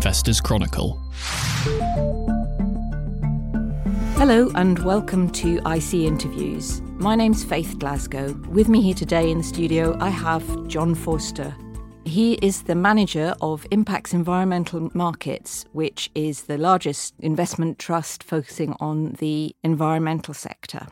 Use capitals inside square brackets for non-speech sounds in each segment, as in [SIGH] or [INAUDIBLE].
Investors Chronicle. Hello and welcome to IC Interviews. My name's Faith Glasgow. With me here today in the studio, I have John Forster. He is the manager of Impax Environmental Markets, which is the largest investment trust focusing on the environmental sector.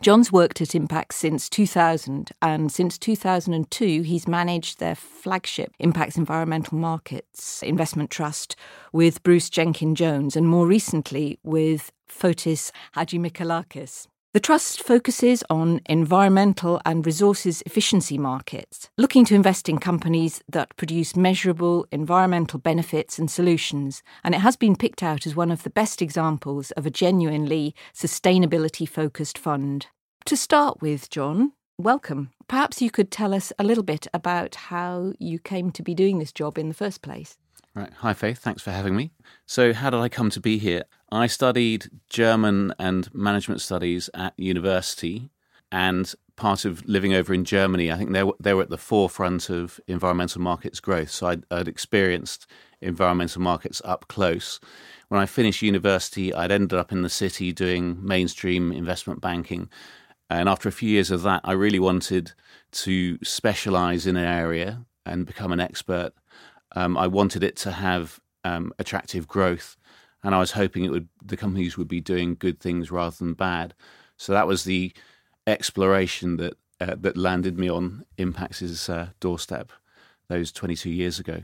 John's worked at Impax since 2000, and since 2002, he's managed their flagship Impax Environmental Markets Investment Trust with Bruce Jenkyn Jones, and more recently with Fotis Chatzimichalakis. The Trust focuses on environmental and resources efficiency markets, looking to invest in companies that produce measurable environmental benefits and solutions, and it has been picked out as one of the best examples of a genuinely sustainability focused fund. To start with, John, welcome. Perhaps you could tell us a little bit about how you came to be doing this job in the first place. Right. Hi, Faith. Thanks for having me. So, how did I come to be here? I studied German and management studies at university, and part of living over in Germany, I think they were, they were at the forefront of environmental markets growth. So, I'd, I'd experienced environmental markets up close. When I finished university, I'd ended up in the city doing mainstream investment banking. And after a few years of that, I really wanted to specialize in an area and become an expert um, I wanted it to have um, attractive growth, and I was hoping it would the companies would be doing good things rather than bad. So that was the exploration that uh, that landed me on Impax's uh, doorstep those 22 years ago.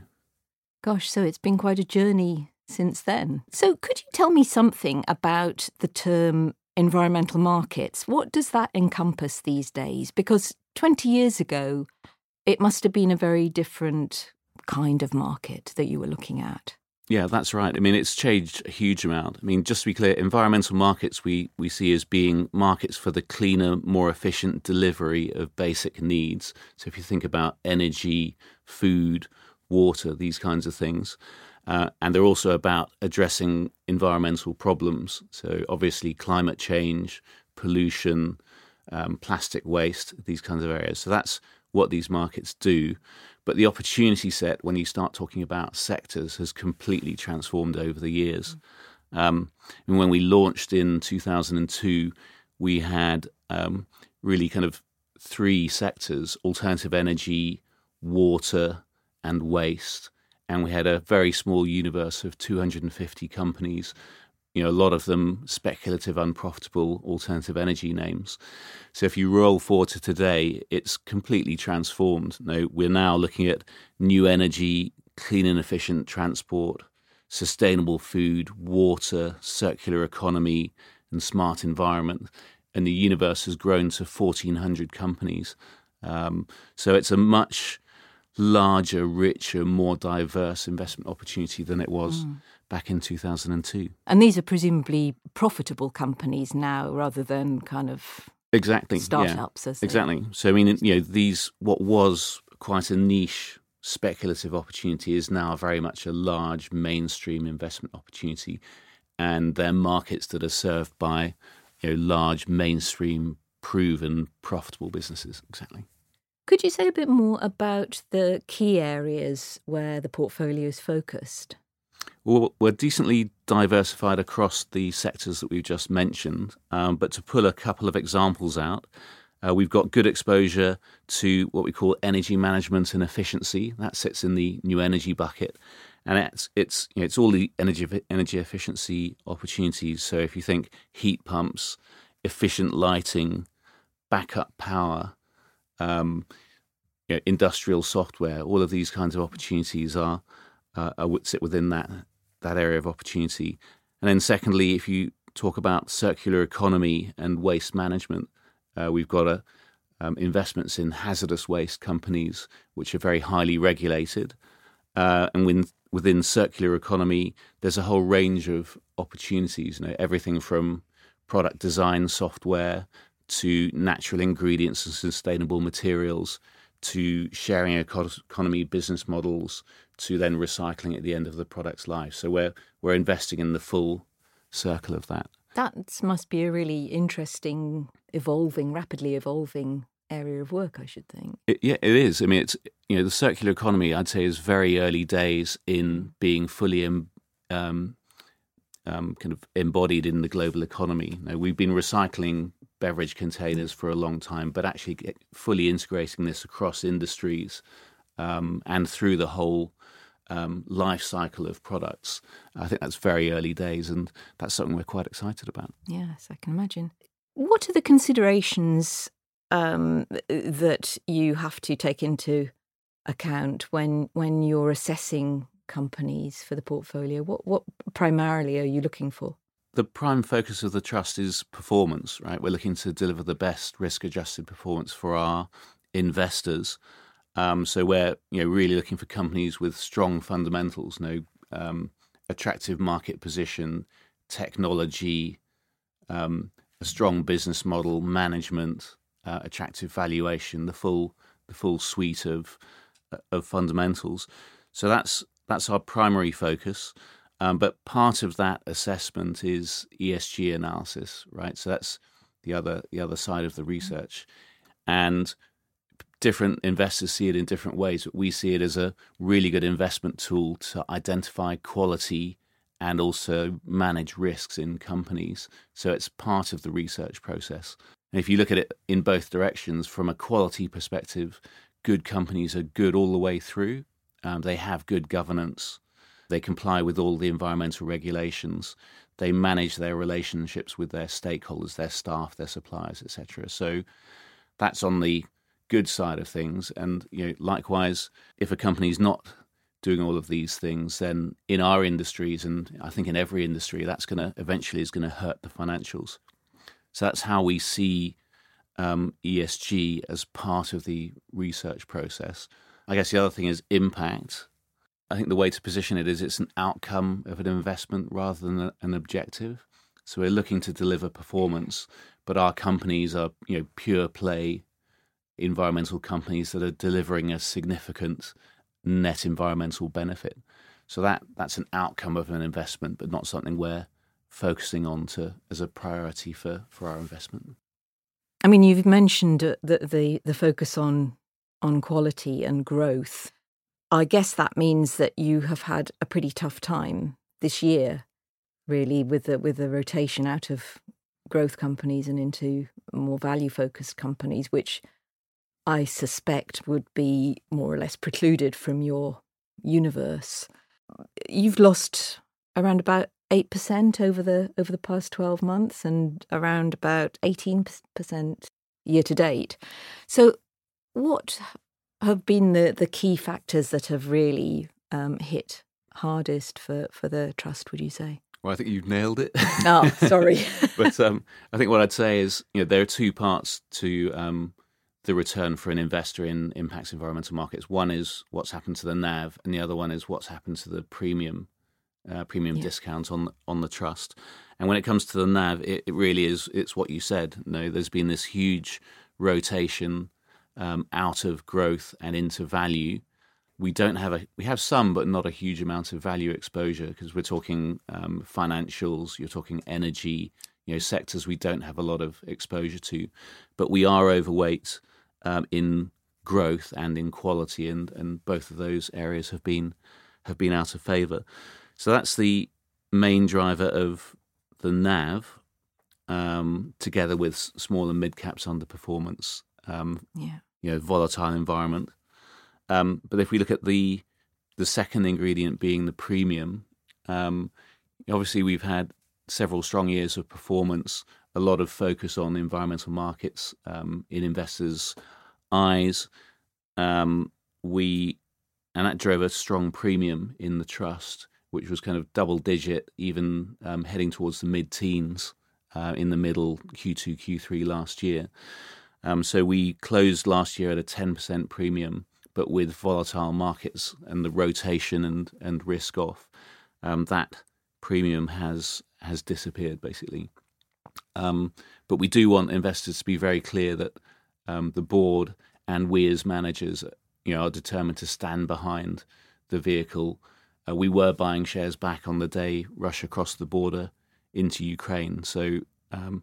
Gosh, so it's been quite a journey since then. So could you tell me something about the term environmental markets? What does that encompass these days? Because 20 years ago, it must have been a very different kind of market that you were looking at. Yeah, that's right. I mean, it's changed a huge amount. I mean, just to be clear, environmental markets we, we see as being markets for the cleaner, more efficient delivery of basic needs. So if you think about energy, food, water, these kinds of things. Uh, and they're also about addressing environmental problems. So obviously, climate change, pollution, um, plastic waste, these kinds of areas. So that's what these markets do. But the opportunity set, when you start talking about sectors, has completely transformed over the years. Um, and when we launched in 2002, we had um, really kind of three sectors alternative energy, water, and waste. And we had a very small universe of 250 companies you know, a lot of them speculative, unprofitable alternative energy names. So if you roll forward to today, it's completely transformed. Now, we're now looking at new energy, clean and efficient transport, sustainable food, water, circular economy, and smart environment. And the universe has grown to 1,400 companies. Um, so it's a much larger, richer, more diverse investment opportunity than it was. Mm back in 2002. And these are presumably profitable companies now rather than kind of exactly startups. Yeah, exactly. So I mean, you know, these what was quite a niche speculative opportunity is now very much a large mainstream investment opportunity, and they're markets that are served by you know large mainstream proven profitable businesses. Exactly. Could you say a bit more about the key areas where the portfolio is focused? Well, we're decently diversified across the sectors that we've just mentioned, um, but to pull a couple of examples out, uh, we've got good exposure to what we call energy management and efficiency. That sits in the new energy bucket, and it's it's you know, it's all the energy energy efficiency opportunities. So if you think heat pumps, efficient lighting, backup power, um, you know, industrial software, all of these kinds of opportunities are uh, would sit within that that area of opportunity. And then, secondly, if you talk about circular economy and waste management, uh, we've got a, um, investments in hazardous waste companies, which are very highly regulated. Uh, and when, within circular economy, there's a whole range of opportunities. You know, everything from product design software to natural ingredients and sustainable materials to sharing economy business models to then recycling at the end of the product's life. So we're we're investing in the full circle of that. That must be a really interesting, evolving, rapidly evolving area of work, I should think. It, yeah, it is. I mean, it's you know the circular economy. I'd say is very early days in being fully um, um, kind of embodied in the global economy. You know, we've been recycling beverage containers for a long time, but actually fully integrating this across industries um, and through the whole um, life cycle of products. I think that's very early days, and that's something we're quite excited about. Yes, I can imagine. What are the considerations um, that you have to take into account when when you're assessing companies for the portfolio? What what primarily are you looking for? The prime focus of the trust is performance, right? We're looking to deliver the best risk adjusted performance for our investors. Um, so we're you know really looking for companies with strong fundamentals, no um, attractive market position, technology, um, a strong business model, management, uh, attractive valuation, the full the full suite of uh, of fundamentals. So that's that's our primary focus. Um, but part of that assessment is ESG analysis, right? So that's the other the other side of the research, and different investors see it in different ways. But we see it as a really good investment tool to identify quality and also manage risks in companies. So it's part of the research process. And if you look at it in both directions, from a quality perspective, good companies are good all the way through. Um, they have good governance. They comply with all the environmental regulations. They manage their relationships with their stakeholders, their staff, their suppliers, etc. So that's on the good side of things. And you know, likewise, if a company is not doing all of these things, then in our industries, and I think in every industry, that's going to eventually is going to hurt the financials. So that's how we see um, ESG as part of the research process. I guess the other thing is impact. I think the way to position it is it's an outcome of an investment rather than an objective. So we're looking to deliver performance, but our companies are you know pure play environmental companies that are delivering a significant net environmental benefit. So that that's an outcome of an investment, but not something we're focusing on to as a priority for, for our investment. I mean, you've mentioned uh, the, the the focus on on quality and growth. I guess that means that you have had a pretty tough time this year, really, with the with the rotation out of growth companies and into more value focused companies, which I suspect would be more or less precluded from your universe. You've lost around about eight percent over the over the past twelve months, and around about eighteen percent year to date. So, what have been the the key factors that have really um, hit hardest for for the trust? Would you say? Well, I think you've nailed it. Oh, sorry. [LAUGHS] but um, [LAUGHS] I think what I'd say is, you know, there are two parts to um, the return for an investor in Impax environmental markets. One is what's happened to the NAV, and the other one is what's happened to the premium uh, premium yeah. discounts on on the trust. And when it comes to the NAV, it, it really is it's what you said. You no, know, there's been this huge rotation um, out of growth and into value. We don't have a we have some, but not a huge amount of value exposure because we're talking um, financials. You're talking energy. You know sectors we don't have a lot of exposure to, but we are overweight um, in growth and in quality, and, and both of those areas have been have been out of favour. So that's the main driver of the NAV, um, together with small and mid caps underperformance. Um, yeah. You know, volatile environment. Um, but if we look at the the second ingredient being the premium, um, obviously we've had several strong years of performance, a lot of focus on environmental markets um, in investors' eyes. Um, we and that drove a strong premium in the trust, which was kind of double digit, even um, heading towards the mid teens uh, in the middle Q2, Q3 last year. Um, so we closed last year at a 10% premium, but with volatile markets and the rotation and, and risk off, um, that premium has has disappeared basically. Um, but we do want investors to be very clear that um, the board and we as managers, you know, are determined to stand behind the vehicle. Uh, we were buying shares back on the day Russia crossed the border into Ukraine. So, um,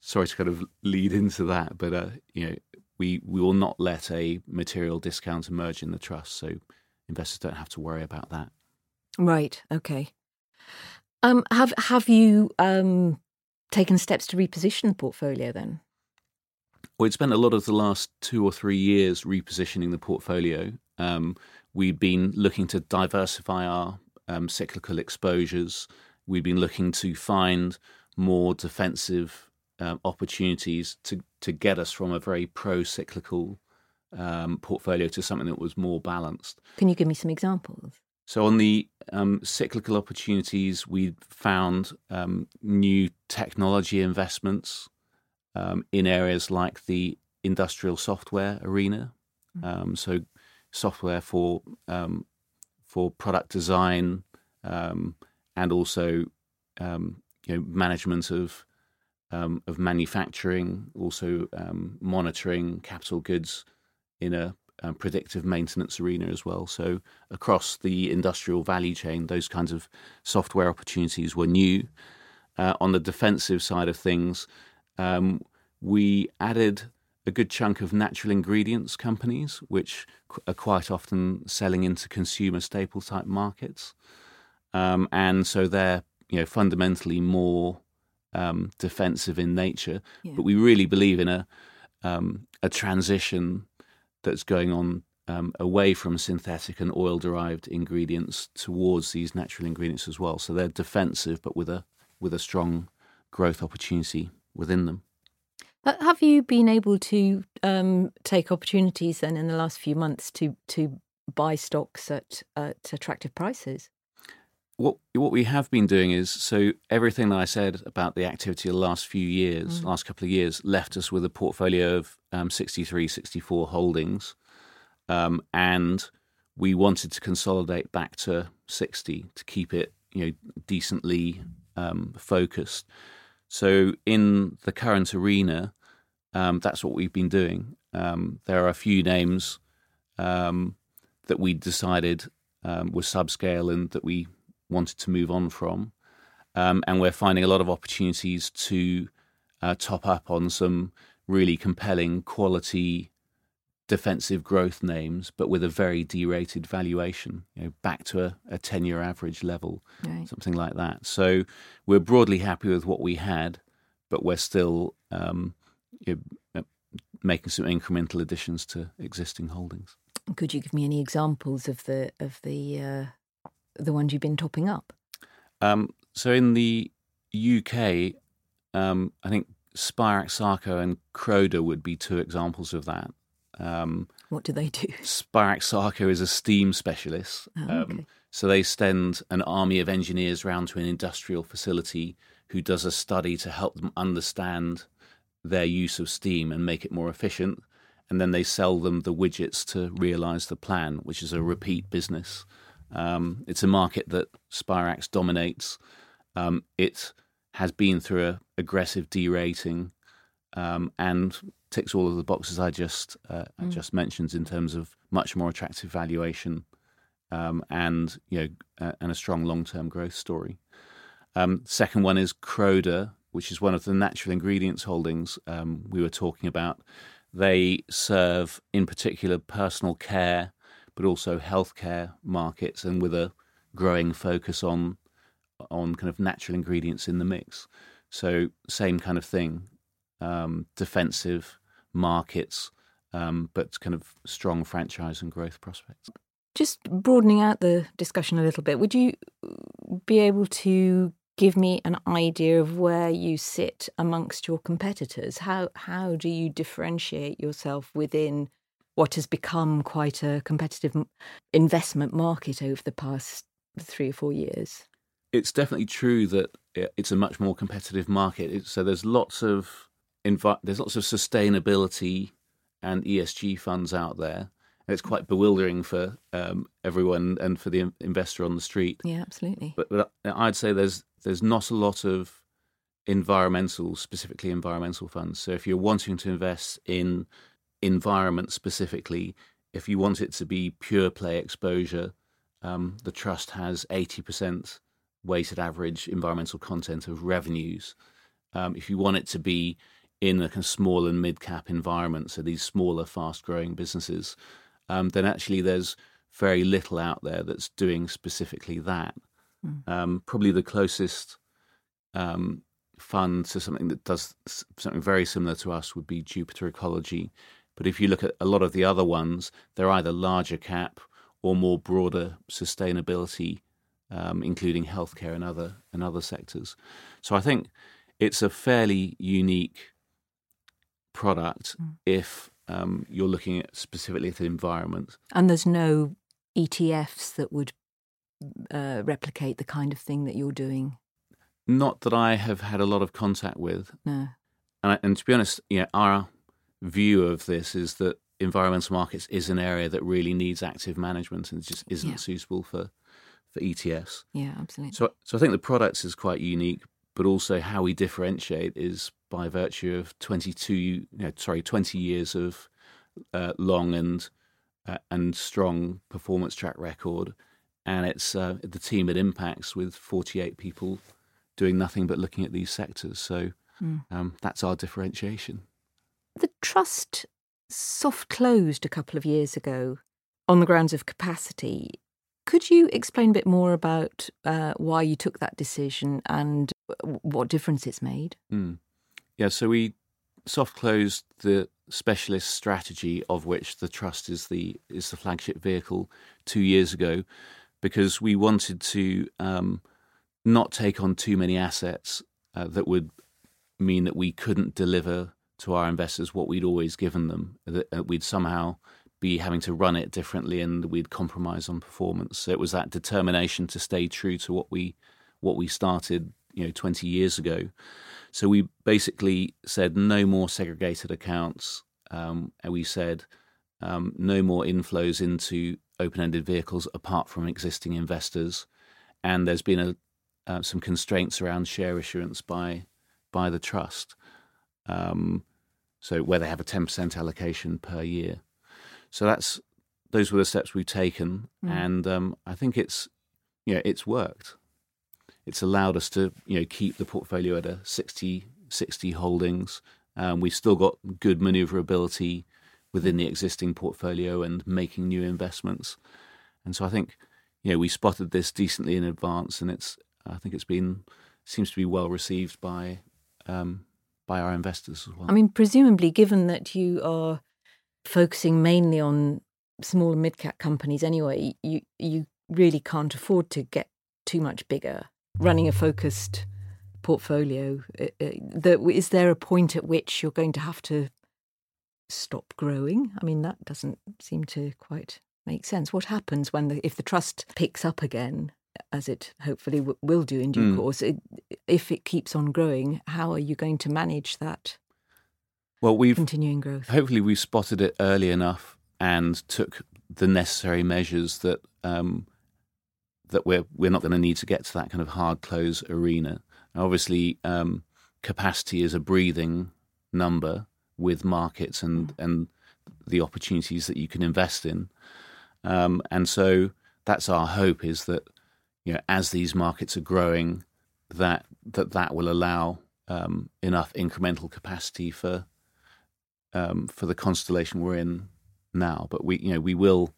sorry to kind of lead into that, but uh, you know, we we will not let a material discount emerge in the trust, so investors don't have to worry about that. Right. Okay. Um, have have you um, taken steps to reposition the portfolio then? It's spent a lot of the last two or three years repositioning the portfolio. Um, we've been looking to diversify our um, cyclical exposures. We've been looking to find more defensive um, opportunities to to get us from a very pro cyclical um, portfolio to something that was more balanced. Can you give me some examples? So, on the um, cyclical opportunities, we found um, new technology investments um, in areas like the industrial software arena. Mm-hmm. Um, so, software for um, for product design um, and also um, you know management of um, of manufacturing, also um, monitoring capital goods in a predictive maintenance arena as well. So across the industrial value chain, those kinds of software opportunities were new. Uh, on the defensive side of things, um, we added a good chunk of natural ingredients companies, which are quite often selling into consumer staple type markets, um, and so they're you know fundamentally more um, defensive in nature. Yeah. But we really believe in a um, a transition that's going on um, away from synthetic and oil derived ingredients towards these natural ingredients as well. So they're defensive, but with a with a strong growth opportunity within them. Have you been able to um, take opportunities then in the last few months to to buy stocks at at attractive prices? What what we have been doing is so everything that I said about the activity of the last few years, mm. last couple of years, left us with a portfolio of um, 63, 64 holdings, um, and we wanted to consolidate back to 60 to keep it you know decently um, focused. So in the current arena, um, that's what we've been doing. Um, there are a few names um, that we decided um, were subscale and that we wanted to move on from, um, and we're finding a lot of opportunities to uh, top up on some really compelling quality defensive growth names, but with a very derated valuation, you know, back to a, a 10 year average level, right. something like that. So we're broadly happy with what we had, but we're still um, you know, making some incremental additions to existing holdings. Could you give me any examples of the of the uh, the ones you've been topping up? Um, so in the UK, um, I think Spirax Sarco and Croda would be two examples of that. Um, what do they do? Spirax Sarco is a steam specialist. Oh, um, okay. So they send an army of engineers round to an industrial facility who does a study to help them understand their use of steam and make it more efficient. And then they sell them the widgets to realize the plan, which is a repeat business. Um, it's a market that Spirax dominates. Um, it has been through a aggressive derating um, and ticks all of the boxes I just uh, mm. I just mentioned in terms of much more attractive valuation um, and you know uh, and a strong long term growth story. Um, second one is Croda, which is one of the natural ingredients holdings um, we were talking about. They serve in particular personal care, but also healthcare markets, and with a growing focus on on kind of natural ingredients in the mix. So same kind of thing, um, defensive markets, um, but kind of strong franchise and growth prospects. Just broadening out the discussion a little bit, would you be able to give me an idea of where you sit amongst your competitors? How how do you differentiate yourself within what has become quite a competitive investment market over the past three or four years? It's definitely true that it's a much more competitive market. So there's lots of envi- there's lots of sustainability and ESG funds out there. And it's quite bewildering for um, everyone and for the investor on the street. Yeah, absolutely. But, but I'd say there's there's not a lot of environmental, specifically environmental funds. So if you're wanting to invest in environment specifically, if you want it to be pure play exposure, um, the trust has 80% weighted average environmental content of revenues. Um, if you want it to be in a kind of small and mid cap environment, so these smaller, fast growing businesses, um, then actually there's very little out there that's doing specifically that. Mm. Um, probably the closest um, fund to something that does something very similar to us would be Jupiter Ecology. But if you look at a lot of the other ones, they're either larger cap or more broader sustainability, um, including healthcare and other and other sectors. So I think it's a fairly unique product mm. if um, you're looking at specifically at the environment. And there's no ETFs that would uh, replicate the kind of thing that you're doing. Not that I have had a lot of contact with. No. And, I, and to be honest, yeah, our view of this is that environmental markets is an area that really needs active management and just isn't yeah. suitable for for ETFs. Yeah, absolutely. So, so I think the products is quite unique, but also how we differentiate is by virtue of 22, you know, sorry, 20 years of uh, long and uh, and strong performance track record, and it's uh, the team at Impax with 48 people doing nothing but looking at these sectors. So mm. um, that's our differentiation. The trust soft closed a couple of years ago on the grounds of capacity. Could you explain a bit more about uh, why you took that decision and what difference it's made? Mm. Yeah, so we soft closed the specialist strategy of which the trust is the is the flagship vehicle two years ago because we wanted to um, not take on too many assets uh, that would mean that we couldn't deliver to our investors what we'd always given them. That uh, we'd somehow be having to run it differently, and we'd compromise on performance. So it was that determination to stay true to what we what we started, you know, twenty years ago. So we basically said no more segregated accounts, um, and we said um, no more inflows into open-ended vehicles apart from existing investors. And there's been a uh, some constraints around share issuance by by the trust. Um, so where they have a ten percent allocation per year. So that's those were the steps we've taken, mm. and um, I think it's know it's worked. It's allowed us to you know keep the portfolio at a 60, 60 holdings. Um, we've still got good maneuverability within the existing portfolio and making new investments. And so I think you know we spotted this decently in advance, and it's I think it's been seems to be well received by um, by our investors as well. I mean, presumably, given that you are focusing mainly on small and mid cap companies anyway, you you really can't afford to get too much bigger. Running a focused portfolio, uh, uh, is there a point at which you're going to have to stop growing? I mean, that doesn't seem to quite make sense. What happens when the, if the trust picks up again? as it hopefully w- will do in due mm. course, it, if it keeps on growing, how are you going to manage that? Well, we've continuing growth. Hopefully, we spotted it early enough and took the necessary measures that um, that we're we're not going to need to get to that kind of hard close arena. obviously, um, capacity is a breathing number with markets and and the opportunities that you can invest in, um, and so that's our hope is that you know, as these markets are growing, that that that will allow um, enough incremental capacity for um, for the constellation we're in now. But we, you know, we will,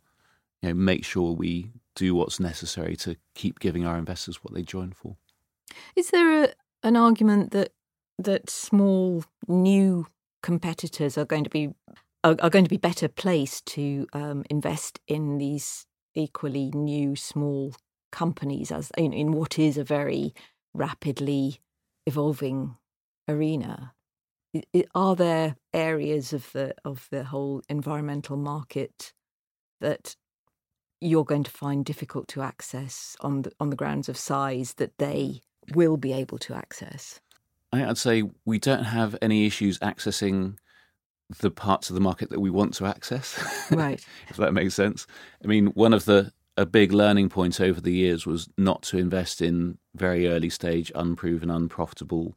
you know, make sure we do what's necessary to keep giving our investors what they join for. Is there a, an argument that that small new competitors are going to be are, are going to be better placed to um, invest in these equally new small companies as in, in what is a very rapidly evolving arena. Are there areas of the of the whole environmental market that you're going to find difficult to access on the on the grounds of size that they will be able to access? I'd say we don't have any issues accessing the parts of the market that we want to access. Right. [LAUGHS] if that makes sense. I mean, one of the a big learning point over the years was not to invest in very early stage, unproven, unprofitable,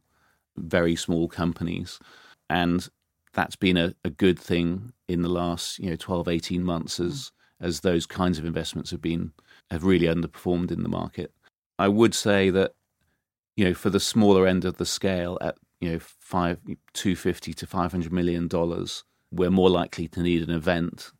very small companies. And that's been a, a good thing in the last, you know, 12, 18 months as mm. As those kinds of investments have been have really underperformed in the market. I would say that, you know, for the smaller end of the scale at you know five two fifty to five hundred million dollars, we're more likely to need an event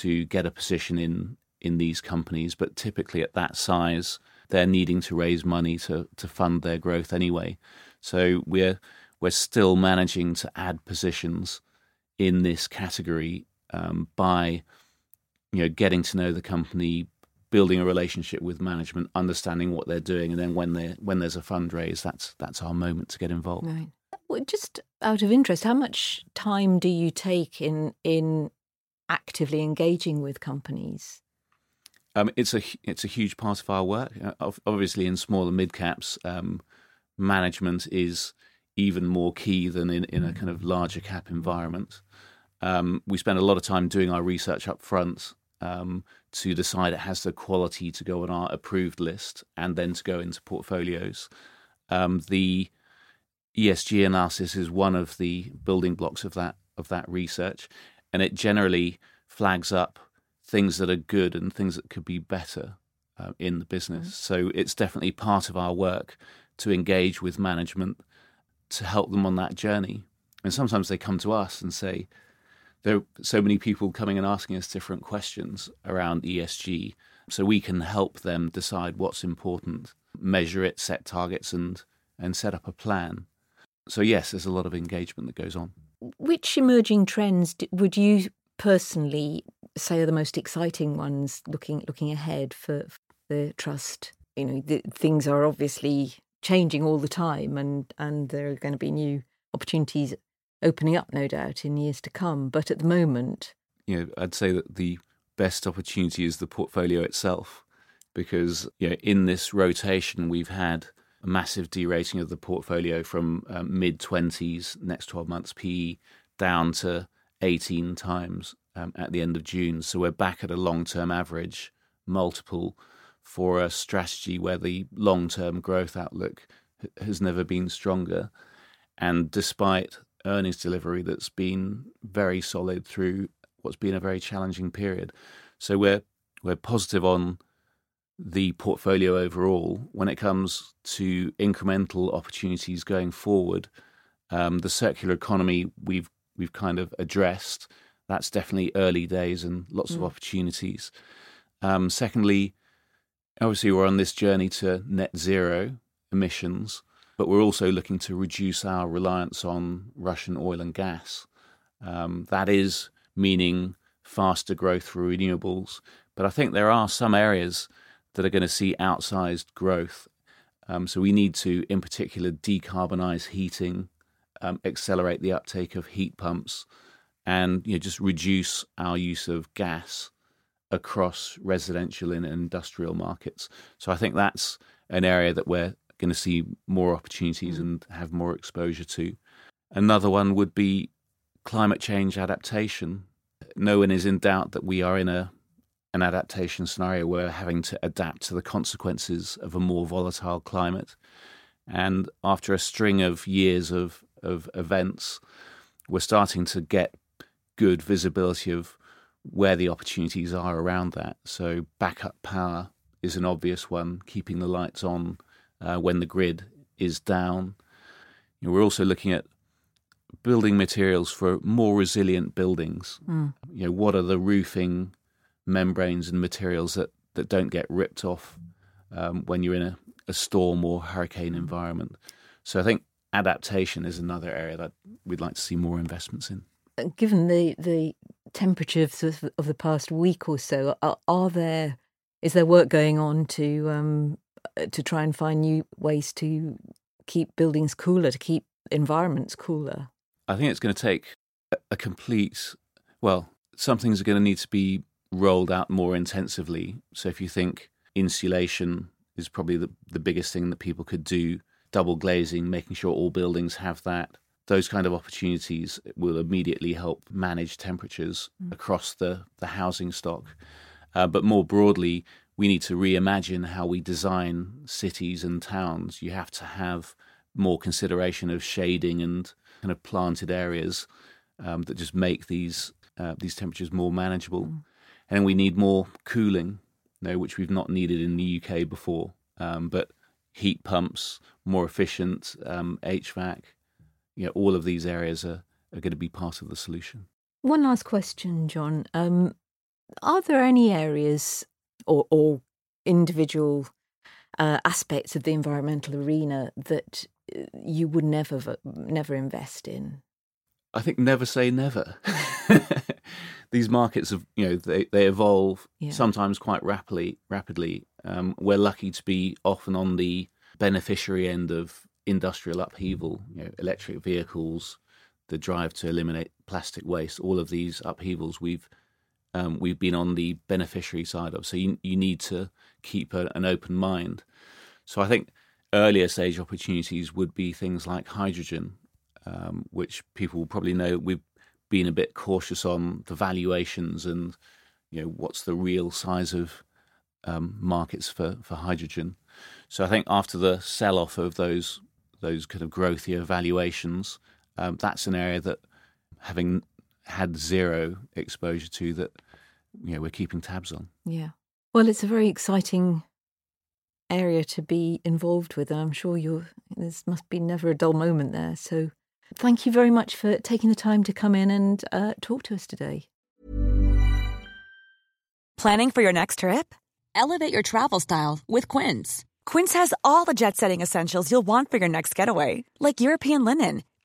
to get a position in in these companies. But typically at that size, they're needing to raise money to to fund their growth anyway. So we're we're still managing to add positions in this category um, by you know getting to know the company, building a relationship with management, understanding what they're doing, and then when they when there's a fundraise, that's that's our moment to get involved. Right. Well, just out of interest, how much time do you take in in actively engaging with companies? Um, it's a it's a huge part of our work. Uh, obviously, in smaller mid caps, um, management is even more key than in, in a kind of larger cap environment. Um, we spend a lot of time doing our research up front um, to decide it has the quality to go on our approved list and then to go into portfolios. Um, the ESG analysis is one of the building blocks of that of that research, and it generally flags up things that are good and things that could be better uh, in the business. Mm. So it's definitely part of our work to engage with management to help them on that journey. And sometimes they come to us and say, there are so many people coming and asking us different questions around ESG. So we can help them decide what's important, measure it, set targets, and, and set up a plan. So, yes, there's a lot of engagement that goes on. Which emerging trends would you personally say are the most exciting ones looking looking ahead for, for the trust? You know, the, things are obviously changing all the time, and and there are going to be new opportunities opening up, no doubt, in years to come. But at the moment, you know, I'd say that the best opportunity is the portfolio itself, because you know, in this rotation we've had a massive derating of the portfolio from um, mid twenties next twelve months PE down to eighteen times um, at the end of June. So we're back at a long term average multiple for a strategy where the long term growth outlook has never been stronger. And despite earnings delivery that's been very solid through what's been a very challenging period. So we're we're positive on the portfolio overall. When it comes to incremental opportunities going forward, um, the circular economy we've we've kind of addressed. That's definitely early days and lots mm. of opportunities. Um, secondly, obviously we're on this journey to net zero emissions but we're also looking to reduce our reliance on Russian oil and gas. Um, that is meaning faster growth for renewables. But I think there are some areas that are going to see outsized growth. Um, so we need to, in particular, decarbonize heating, um, accelerate the uptake of heat pumps, and you know, just reduce our use of gas across residential and industrial markets. So I think that's an area that we're going to see more opportunities mm. and have more exposure to. Another one would be climate change adaptation. No one is in doubt that we are in a an adaptation scenario where we're having to adapt to the consequences of a more volatile climate. And after a string of years of, of events, we're starting to get good visibility of where the opportunities are around that. So, backup power is an obvious one, keeping the lights on uh, when the grid is down. You know, we're also looking at building materials for more resilient buildings. Mm. You know, what are the roofing membranes and materials that, that don't get ripped off um, when you're in a, a storm or hurricane environment? So I think adaptation is another area that we'd like to see more investments in. Uh, given the the temperatures of, of the past week or so, are, are, there is there work going on to um, to try and find new ways to keep buildings cooler, to keep environments cooler? I think it's going to take a complete, well, some things are going to need to be rolled out more intensively. So if you think insulation is probably the, the biggest thing that people could do, double glazing, making sure all buildings have that. Those kind of opportunities will immediately help manage temperatures mm. across the, the housing stock. Uh, but more broadly, we need to reimagine how we design cities and towns. You have to have more consideration of shading and kind of planted areas um, that just make these uh, these temperatures more manageable. Mm. And we need more cooling, you know, which we've not needed in the UK before. Um, but heat pumps, more efficient um, HVAC, you know, all of these areas are, are going to be part of the solution. One last question, John. Um, are there any areas or, or individual uh, aspects of the environmental arena that uh, you would never never invest in? I think never say never. [LAUGHS] These markets have, you know, they, they evolve yeah. sometimes quite rapidly. Rapidly, um, we're lucky to be often on the beneficiary end of industrial upheaval. You know, electric vehicles, the drive to eliminate plastic waste, all of these upheavals we've um, we've been on the beneficiary side of. So you you need to keep a, an open mind. So I think earlier stage opportunities would be things like hydrogen, um, which people will probably know we've been a bit cautious on the valuations and you know what's the real size of um, markets for, for hydrogen. So I think after the sell off of those those kind of growthier valuations, um, that's an area that having had zero exposure to that you know we're keeping tabs on. Yeah. Well, it's a very exciting area to be involved with, and I'm sure you there must be never a dull moment there. So, thank you very much for taking the time to come in and uh, talk to us today. Planning for your next trip? Elevate your travel style with Quince. Quince has all the jet-setting essentials you'll want for your next getaway, like European linen,